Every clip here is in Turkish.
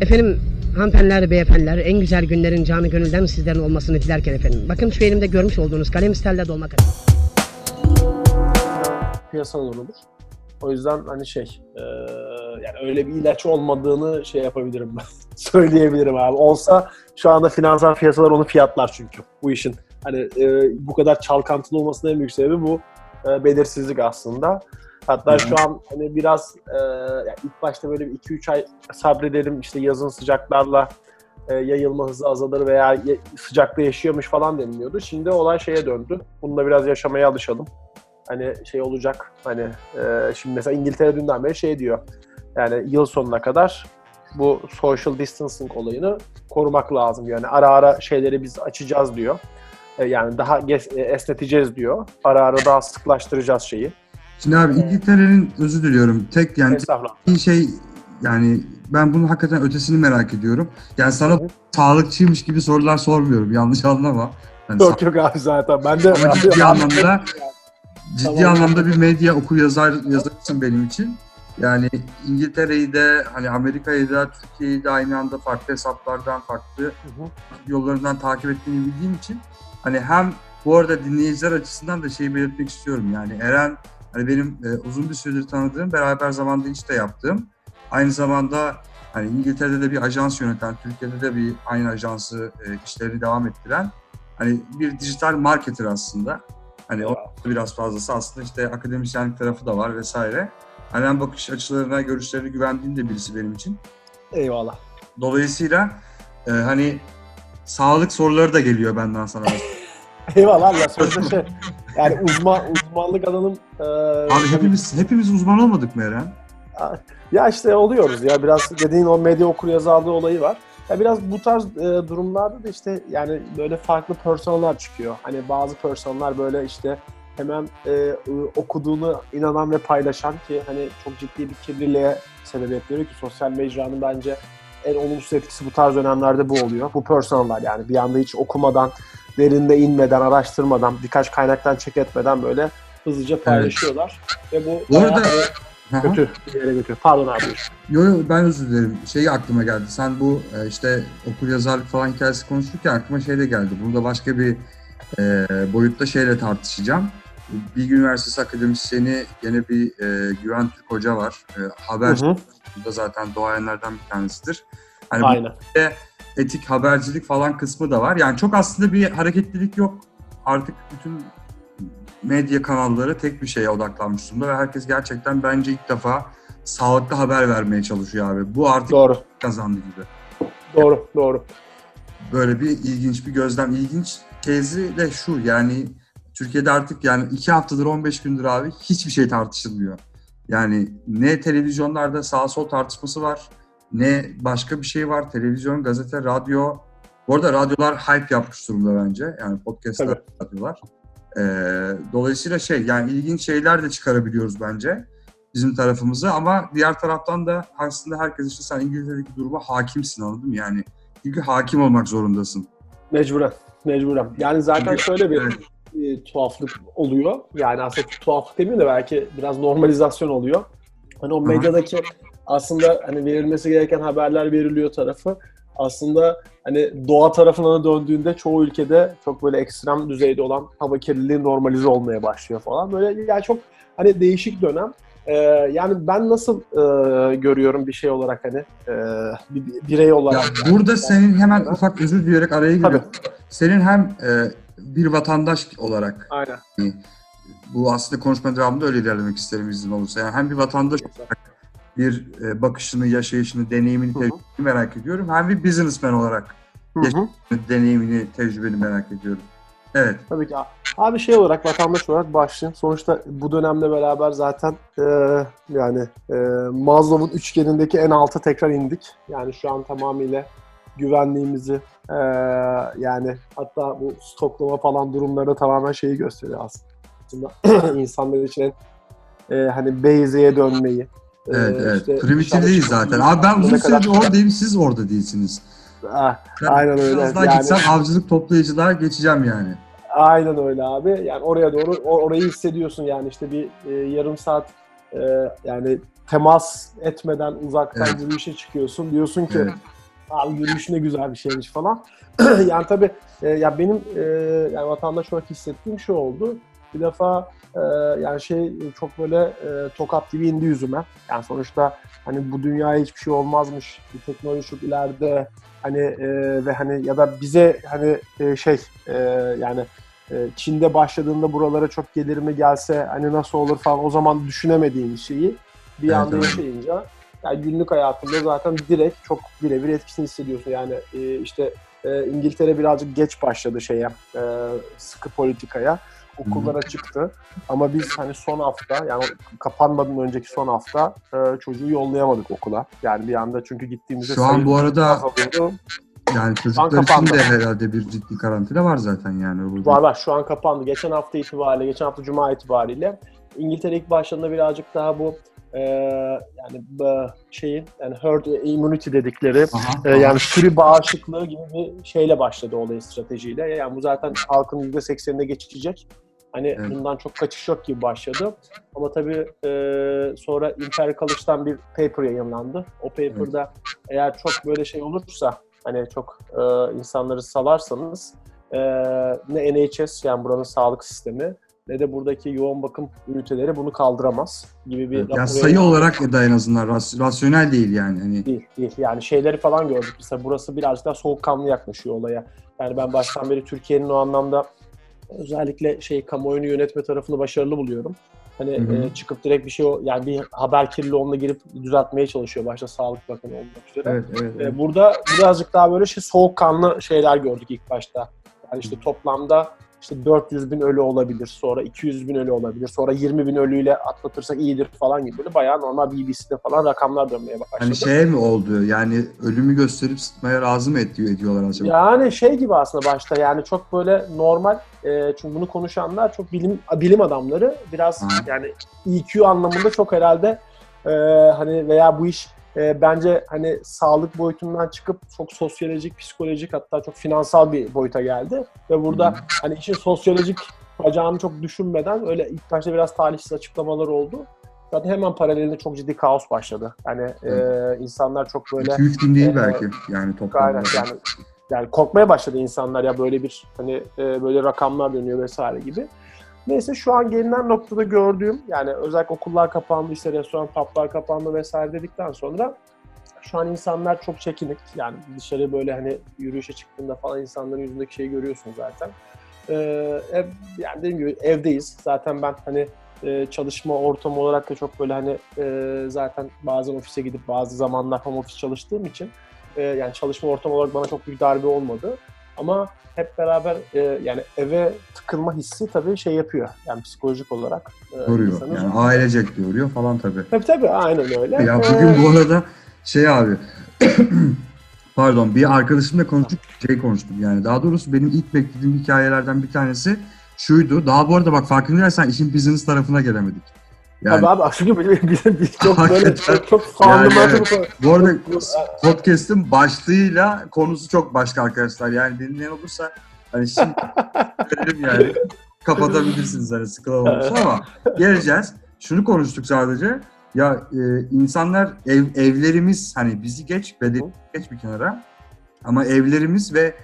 Efendim hanımefendiler, beyefendiler en güzel günlerin canı gönülden sizlerin olmasını dilerken efendim. Bakın şu elimde görmüş olduğunuz kalem stelle dolma kalem. piyasalar olur. O yüzden hani şey, e, yani öyle bir ilaç olmadığını şey yapabilirim ben. Söyleyebilirim abi. Olsa şu anda finansal piyasalar onu fiyatlar çünkü bu işin. Hani e, bu kadar çalkantılı olmasının en büyük sebebi bu e, belirsizlik aslında. Hatta şu an hani biraz e, yani ilk başta böyle bir 2-3 ay sabredelim işte yazın sıcaklarla e, yayılma hızı azalır veya ye- sıcakta yaşıyormuş falan deniliyordu. Şimdi olay şeye döndü. Bununla biraz yaşamaya alışalım. Hani şey olacak hani e, şimdi mesela İngiltere dünden beri şey diyor. Yani yıl sonuna kadar bu social distancing olayını korumak lazım. Yani ara ara şeyleri biz açacağız diyor. E, yani daha e, esneteceğiz diyor. Ara ara daha sıklaştıracağız şeyi. Şimdi abi İngiltere'nin özür diliyorum. Tek yani bir şey yani ben bunun hakikaten ötesini merak ediyorum. Yani sana hı. sağlıkçıymış gibi sorular sormuyorum. Yanlış anlama. Yani Yok yok abi zaten. Ben de Ama ciddi anlamda ciddi Tamam. anlamda bir medya okur yazar yazarsın benim için. Yani İngiltere'yi de hani Amerika'yı da Türkiye'yi de aynı anda farklı hesaplardan farklı Hı hı. yollarından takip ettiğini bildiğim için hani hem bu arada dinleyiciler açısından da şeyi belirtmek istiyorum. Yani Eren hani benim e, uzun bir süredir tanıdığım, beraber zamanda iş de yaptığım. Aynı zamanda hani İngiltere'de de bir ajans yöneten, Türkiye'de de bir aynı ajansı e, işlerini devam ettiren hani bir dijital marketer aslında. Hani o biraz fazlası aslında işte akademisyenlik tarafı da var vesaire. Hani hem bakış açılarına, görüşlerine güvendiğim de birisi benim için. Eyvallah. Dolayısıyla e, hani sağlık soruları da geliyor benden sana. Eyvallah ya sonuçta şey yani uzman uzmanlık alanım e, Abi hepimiz hepimiz uzman olmadık mı Eren? ya işte oluyoruz ya biraz dediğin o medya okur yazarlığı olayı var. Ya biraz bu tarz e, durumlarda da işte yani böyle farklı personeller çıkıyor. Hani bazı personeller böyle işte hemen e, okuduğunu inanan ve paylaşan ki hani çok ciddi bir kirliliğe sebebiyet veriyor ki sosyal mecranın bence en olumsuz etkisi bu tarz dönemlerde bu oluyor. Bu personeller yani bir anda hiç okumadan, derinde inmeden, araştırmadan, birkaç kaynaktan check etmeden böyle hızlıca paylaşıyorlar. Ve bu, hı. kötü bir yere götürüyor. Pardon abi. Yo yo ben özür dilerim. Şey aklıma geldi. Sen bu e, işte okur yazarlık falan hikayesi konuşurken aklıma şey de geldi. Bunu da başka bir e, boyutta şeyle tartışacağım. Bilgi Üniversitesi akademisyeni gene bir e, Güven Türk Hoca var. E, haber Hı da zaten doğayanlardan bir tanesidir. Hani Aynen. etik habercilik falan kısmı da var. Yani çok aslında bir hareketlilik yok. Artık bütün medya kanalları tek bir şeye odaklanmış durumda ve herkes gerçekten bence ilk defa sağlıklı haber vermeye çalışıyor abi. Bu artık Doğru. kazandı gibi. Doğru. Doğru. Böyle bir ilginç bir gözlem. İlginç tezi de şu yani Türkiye'de artık yani iki haftadır 15 gündür abi hiçbir şey tartışılmıyor. Yani ne televizyonlarda sağ sol tartışması var ne başka bir şey var. Televizyon, gazete, radyo. Bu arada radyolar hype yapmış durumda bence. Yani podcastlar, Tabii. radyolar. Ee, dolayısıyla şey yani ilginç şeyler de çıkarabiliyoruz bence bizim tarafımıza ama diğer taraftan da aslında herkes işte sen İngiltere'deki duruma hakimsin anladın mı? Yani çünkü hakim olmak zorundasın. Mecburen. Mecburen. Yani zaten şöyle bir Evet. E, tuhaflık oluyor. Yani aslında tuhaflık demeyeyim de belki biraz normalizasyon oluyor. Hani o medyadaki aslında hani verilmesi gereken haberler veriliyor tarafı aslında hani doğa tarafına döndüğünde çoğu ülkede çok böyle ekstrem düzeyde olan hava kirliliği normalize olmaya başlıyor falan. Böyle yani çok hani değişik dönem. Ee, yani ben nasıl e, görüyorum bir şey olarak hani e, bir bir birey Ya olarak. burada senin hemen ufak özür dileyerek araya giriyorum. Senin hem e, bir vatandaş olarak Aynen. bu aslında konuşma devamında öyle ilerlemek isterim izin olursa. Yani hem bir vatandaş olarak bir e, bakışını, yaşayışını, deneyimini, tecrübeni merak ediyorum. Hem bir businessman olarak hı. deneyimini, tecrübeni merak ediyorum. Evet. Tabii ki. Abi şey olarak, vatandaş olarak başlayayım. Sonuçta bu dönemle beraber zaten e, yani e, Maslow'un üçgenindeki en alta tekrar indik. Yani şu an tamamıyla güvenliğimizi e, yani hatta bu stoklama falan durumları tamamen şeyi gösteriyor aslında. insanlar için en, e, hani basic'e dönmeyi. e, Evet, evet. işte çıkmayı, zaten. Abi ben uzun ne kadar- süredir oradayım, siz orada değilsiniz. Ah, Ben Aynen öyle. Biraz daha Yani- gitsem avcılık toplayıcılığa geçeceğim yani. Aynen öyle abi. Yani oraya doğru o- orayı hissediyorsun yani işte bir e, yarım saat e, yani temas etmeden uzaktan Evet. yürüyüşe çıkıyorsun. Diyorsun ki Evet. Abi yürüyüş ne güzel bir şeymiş falan. yani tabii e, ya benim e, yani vatandaş olarak hissettiğim şu oldu. Bir defa e, yani şey çok böyle e, tokat gibi indi yüzüme. Yani sonuçta hani bu dünyaya hiçbir şey olmazmış. Bir teknoloji çok ileride hani e, ve hani ya da bize hani e, şey e, yani e, Çin'de başladığında buralara çok gelir mi gelse hani nasıl olur falan o zaman düşünemediğim şeyi bir Evet, anda yaşayınca yani günlük hayatında zaten direkt çok birebir etkisini hissediyorsun. Yani e, işte e, İngiltere birazcık geç başladı şeye e, sıkı politikaya. Okullar açıktı. Ama biz hani son hafta yani kapanmadan önceki son hafta e, çocuğu yollayamadık okula. Yani bir anda çünkü gittiğimizde Şu an bu arada yani çocuklar için de herhalde bir ciddi karantina var zaten yani. O Var var şu an kapandı. Geçen hafta itibariyle, geçen hafta Cuma itibariyle İngiltere ilk başladığında birazcık daha bu e, yani bu şeyin yani herd immunity dedikleri Aha, e, yani sürü bağışıklığı gibi bir şeyle başladı olay stratejiyle. Yani bu zaten halkın %80'ine geçecek. Hani Evet. bundan çok kaçış yok gibi başladı. Ama tabii e, sonra Imperial College'dan bir paper yayınlandı. O paper'da eğer çok böyle şey olursa hani çok e, insanları salarsanız e, ne NHS yani buranın sağlık sistemi ne de buradaki yoğun bakım üniteleri bunu kaldıramaz gibi bir Evet, rapor ya sayı olarak da en azından ras- rasyonel değil yani. Hani Değil, değil. Yani şeyleri falan gördük. Mesela burası birazcık daha soğukkanlı yaklaşıyor olaya. Yani ben baştan beri Türkiye'nin o anlamda özellikle şey kamuoyunu yönetme tarafını başarılı buluyorum. Hani Hı hı. e, çıkıp direkt bir şey o- yani bir haber kirliliğine girip düzeltmeye çalışıyor başta Sağlık Bakanı olmak üzere. evet evet. evet. E, burada birazcık daha böyle şey soğukkanlı şeyler gördük ilk başta. Yani işte toplamda işte 400 bin ölü olabilir, sonra 200 bin ölü olabilir, sonra 20 bin ölüyle atlatırsak iyidir falan gibi böyle bayağı normal BBC'de falan rakamlar dönmeye başladı. Hani şey mi oldu yani ölümü gösterip sıtmaya razı mı ediyor, ediyorlar acaba? Yani şey gibi aslında başta yani çok böyle normal e, çünkü bunu konuşanlar çok bilim bilim adamları biraz Hı. yani EQ anlamında çok herhalde e, hani veya bu iş e, bence hani sağlık boyutundan çıkıp çok sosyolojik, psikolojik hatta çok finansal bir boyuta geldi ve burada hani işin sosyolojik bacağını çok düşünmeden öyle ilk başta biraz talihsiz açıklamalar oldu. Zaten hemen paralelinde çok ciddi kaos başladı. Yani e, insanlar çok böyle 2-3 gün değil e, belki yani toplamda. Aynen yani yani korkmaya başladı insanlar ya böyle bir hani e, böyle rakamlar dönüyor vesaire gibi. Neyse şu an gelinen noktada gördüğüm yani özellikle okullar kapandı işte restoran, publar kapandı vesaire dedikten sonra şu an insanlar çok çekinik. Yani dışarı böyle hani yürüyüşe çıktığında falan insanların yüzündeki şeyi görüyorsun zaten. Ee, ev, yani dediğim gibi evdeyiz. Zaten ben hani e, çalışma ortamı olarak da çok böyle hani e, zaten bazen ofise gidip bazı zamanlar home office çalıştığım için e, yani çalışma ortamı olarak bana çok büyük darbe olmadı. Ama hep beraber e, yani eve tıkılma hissi tabii şey yapıyor. Yani psikolojik olarak. E, Yoruyor. insanı- Yani ailecek yoruyor falan tabii. Tabii tabii aynen öyle. Ya Ee, bugün bu arada şey abi pardon bir arkadaşımla konuştuk şey konuştuk yani daha doğrusu benim ilk beklediğim hikayelerden bir tanesi şuydu. Daha bu arada bak farkındaysan işin business tarafına gelemedik. Yani Tabii abi çünkü bir, bir çok böyle çok, çok Yani bu arada podcast'ın başlığıyla konusu çok başka arkadaşlar. Yani dinleyen olursa hani şimdi yani kapatabilirsiniz hani sıkılan olursa ama geleceğiz. Şunu konuştuk sadece. Ya e, insanlar ev, evlerimiz hani bizi geç bedeni geç bir kenara ama evlerimiz ve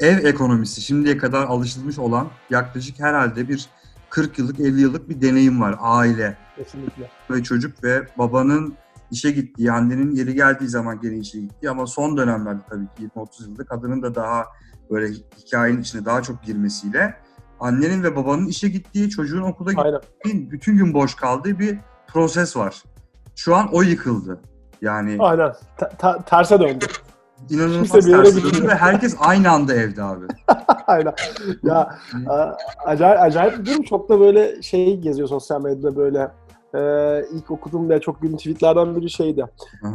ev ekonomisi şimdiye kadar alışılmış olan yaklaşık herhalde bir 40 yıllık 50 yıllık bir deneyim var aile Kesinlikle. ve çocuk ve babanın işe gittiği, annenin yeri geldiği zaman gene işe gittiği ama son dönemlerde tabii ki 20-30 yılda kadının da daha böyle hikayenin içine daha çok girmesiyle annenin ve babanın işe gittiği, çocuğun okula gittiği, bütün gün boş kaldığı bir proses var. Şu an o yıkıldı. Yani Aynen. Ta- ta- terse döndü. inanılmaz kimse bir yere ters döndü ve herkes aynı anda evde abi. Aynen. Ya a- acayip, acayip bir durum. Çok da böyle şey geziyor sosyal medyada böyle. Ee, ilk okuduğum ve çok gülün tweetlerden biri şeydi.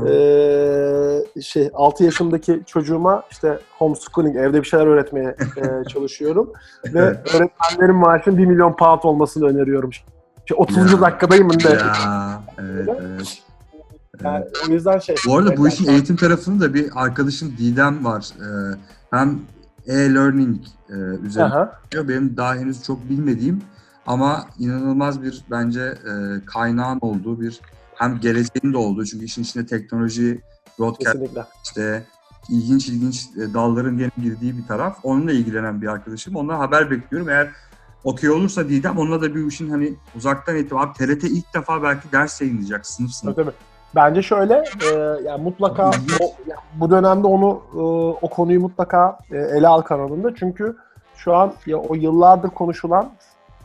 Ee, şey 6 yaşındaki çocuğuma işte homeschooling evde bir şeyler öğretmeye e, çalışıyorum ve öğretmenlerin maaşının 1 milyon pound olmasını öneriyorum. Şey, 30. Ya. dakikadayım da. ya, evet, evet. Yani o yüzden şey. Bu arada bu Evet, işin yani- eğitim tarafında da bir arkadaşım Didem var. Ee, hem e-learning e, üzerine Aha. Benim daha henüz çok bilmediğim ama inanılmaz bir bence e, kaynağın olduğu bir hem geleceğin de olduğu çünkü işin içinde teknoloji, broadcast Kesinlikle. işte ilginç ilginç e, dalların gene girdiği bir taraf. Onunla ilgilenen bir arkadaşım. Ondan haber bekliyorum. Eğer okey olursa Didem onunla da bir işin hani uzaktan eğitim. Abi TRT ilk defa belki ders yayınlayacak sınıf sınıf. Tabii. Bence şöyle, e, yani mutlaka o, yani bu dönemde onu e, o konuyu mutlaka e, ele al kanalında çünkü şu an ya o yıllardır konuşulan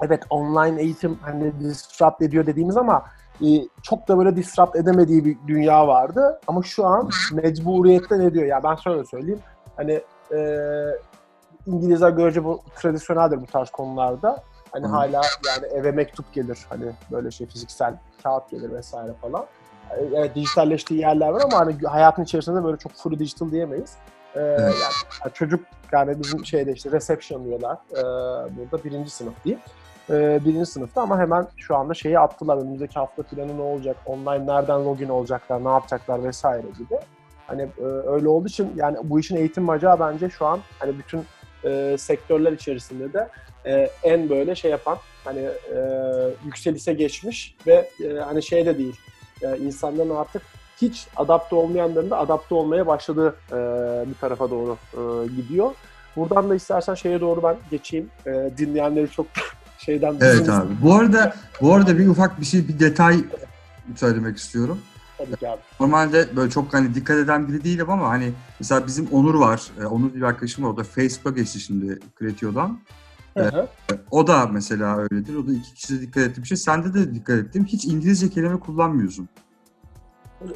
evet online eğitim hani disrupt ediyor dediğimiz ama e, çok da böyle disrupt edemediği bir dünya vardı ama şu an mecburiyetten ediyor. Ya ben şöyle söyleyeyim hani e, İngilizler görece bu tradisyoneldir bu tarz konularda. Hani Hı. hala yani eve mektup gelir hani böyle şey fiziksel kağıt gelir vesaire falan. E, Evet dijitalleştiği yerler var ama hani hayatın içerisinde böyle çok full digital diyemeyiz. Ee, Evet. yani çocuk yani bizim şeyde işte reception diyorlar ee, burada birinci sınıf diyeyim. Ee, birinci sınıfta ama hemen şu anda şeyi attılar önümüzdeki hafta planı ne olacak, online nereden login olacaklar, ne yapacaklar vesaire gibi. Hani e, öyle olduğu için yani bu işin eğitim bacağı bence şu an hani bütün e, sektörler içerisinde de e, en böyle şey yapan hani e, yükselişe geçmiş ve e, hani şey de değil e, insanların artık hiç adapte olmayanların da adapte olmaya başladığı e, bir tarafa doğru e, gidiyor. Buradan da istersen şeye doğru ben geçeyim. E, dinleyenleri çok şeyden Evet abi. Bu arada bu arada bir ufak bir şey bir detay söylemek istiyorum. Tabii ki abi. Normalde böyle çok hani dikkat eden biri değilim ama hani mesela bizim Onur var. Ee, Onur bir arkadaşım var. O da Facebook'a geçti şimdi Kreatiyo'dan. Hı hı. O da mesela öyledir. O da iki kişi de dikkat ettiği bir şey. Sende de dikkat ettim. Hiç İngilizce kelime kullanmıyorsun.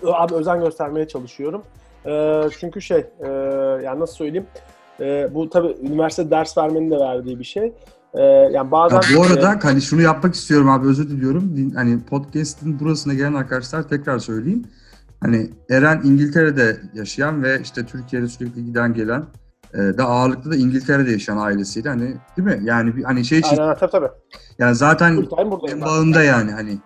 Abi özen göstermeye çalışıyorum. E, çünkü şey, e, yani nasıl söyleyeyim, e, bu tabii üniversite ders vermenin de verdiği bir şey. E, yani bazen... Ya bu arada hani şunu yapmak istiyorum abi özür diliyorum. Hani podcast'in burasına gelen arkadaşlar tekrar söyleyeyim. Hani Eren İngiltere'de yaşayan ve işte Türkiye'de sürekli giden gelen e, da ağırlıklı da İngiltere'de yaşayan ailesiyle hani değil mi? Yani bir hani şey için Aynen tabii tabii. yani zaten en ben. bağında yani hani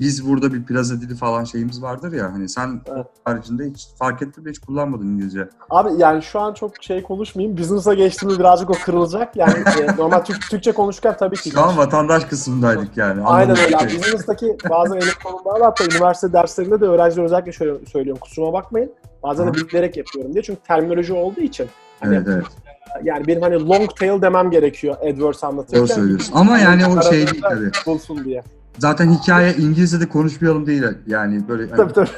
biz burada bir plaza dili falan şeyimiz vardır ya hani sen Evet. haricinde hiç fark ettin mi hiç kullanmadın İngilizce. Abi yani şu an çok şey konuşmayayım. Business'a geçtiğimiz birazcık o kırılacak. Yani e, normal Türk, Türkçe konuşurken tabii ki. Şu an vatandaş kısmındaydık yani. Aynen öyle. abi. Business'taki bazı elit konular var. Hatta üniversite derslerinde de öğrenciler özellikle şöyle söylüyorum. Kusuruma bakmayın. Bazen de bilerek yapıyorum diye. Çünkü terminoloji olduğu için. Hani, Evet evet. Yani benim hani long tail demem gerekiyor AdWords anlatırken. Doğru söylüyorsun. Ama yani o şey değil tabii. Bulsun diye. Zaten hikaye İngilizce'de konuşmayalım değil yani böyle hani Tabii tabii.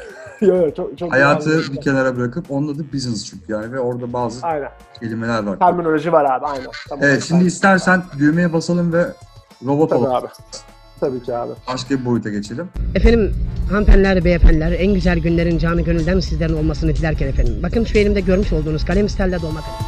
Yo, çok, çok hayatı güzel. bir kenara bırakıp onun adı business çünkü yani ve orada bazı Aynen. kelimeler var. Terminoloji var abi. Aynen. Tamam. Evet şimdi istersen düğmeye basalım ve robot Tabii olalım. abi. Tabii ki abi. Başka bir boyuta geçelim. Efendim hanımefendiler, beyefendiler en güzel günlerin canı gönülden sizlerin olmasını dilerken efendim. Bakın şu elimde görmüş olduğunuz kalem sterle dolma kalem.